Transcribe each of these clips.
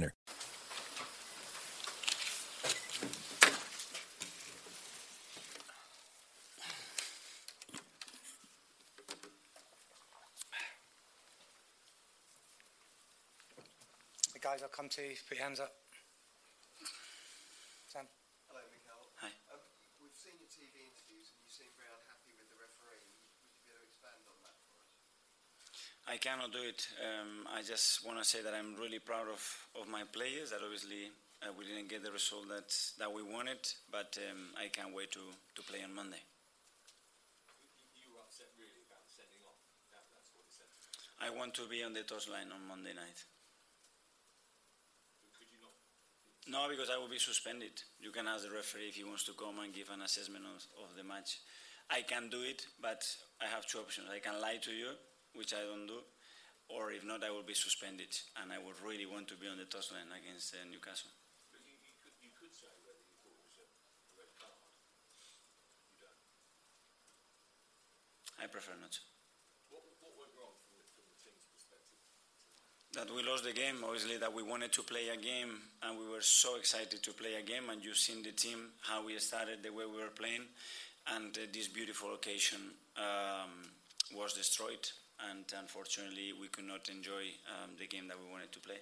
The guys, I'll come to you. Put your hands up. Sam. Hello, Mikel. Hi. Um, we've seen your TV interviews and you seem very unhappy with the referee. Would you be able to expand on that for us? I cannot do it. Um, I just want to say that I'm really proud of, of my players. That obviously uh, we didn't get the result that that we wanted, but um, I can't wait to, to play on Monday. You upset really about sending off? That's what he said. I want to be on the touchline on Monday night. No, because I will be suspended. You can ask the referee if he wants to come and give an assessment of, of the match. I can do it, but I have two options. I can lie to you, which I don't do, or if not, I will be suspended. And I would really want to be on the touchline against uh, Newcastle. I prefer not to. that we lost the game. Obviously, that we wanted to play a game, and we were so excited to play a game. And you've seen the team how we started, the way we were playing, and uh, this beautiful occasion um, was destroyed. And unfortunately, we could not enjoy um, the game that we wanted to play.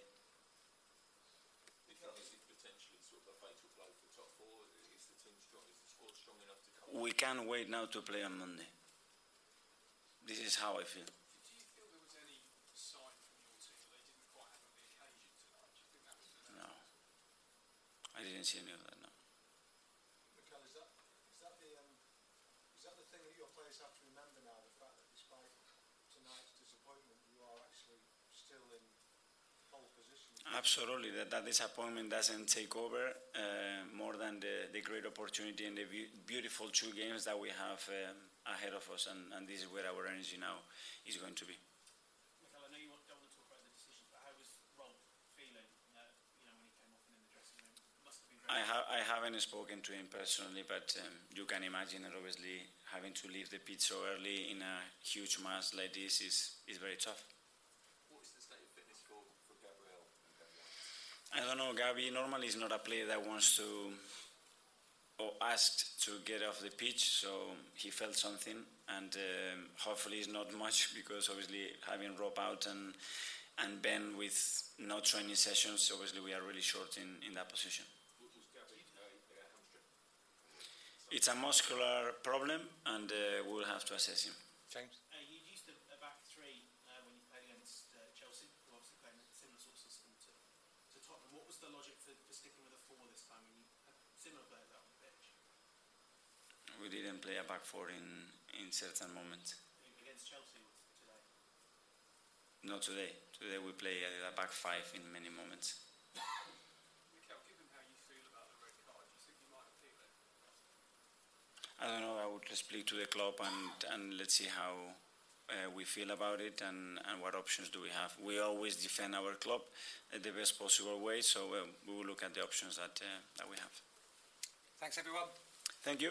We can't wait now to play on Monday. This is how I feel. No. I didn't see any of that, no. Mikel, is that, is that the, um, is that the thing that your players have to remember now? The fact that despite tonight's disappointment, you are actually still in pole position? Absolutely, that, that disappointment doesn't take over uh, more than the, the great opportunity and the beau- beautiful two games that we have um, ahead of us, and, and this is where our energy now is going to be. I know you don't want to talk about the decisions, but how was Rob feeling, uh, you know, when he came off and in the dressing room? Must have been very I, ha- I haven't spoken to him personally, but um, you can imagine that obviously having to leave the pitch so early in a huge match like this is, is very tough. What is the state of fitness for, for Gabriel? I don't know. Gabi normally is not a player that wants to or asked to get off the pitch, so he felt something, and um, hopefully it's not much because obviously having Rob out and and Ben with no training sessions, obviously we are really short in, in that position. It's a muscular problem, and uh, we'll have to assess him. James? Uh, you used a, a back three uh, when you played against uh, Chelsea, who obviously playing a similar sort of system to, to Tottenham. What was the logic for, for sticking with a four this time when you had similar players out on the pitch? We didn't play a back four in, in certain moments. Against Chelsea today. Not today. Today we play a back five in many moments. I don't know. I would speak to the club and, and let's see how uh, we feel about it and, and what options do we have. We always defend our club in the best possible way, so uh, we will look at the options that, uh, that we have. Thanks, everyone. Thank you.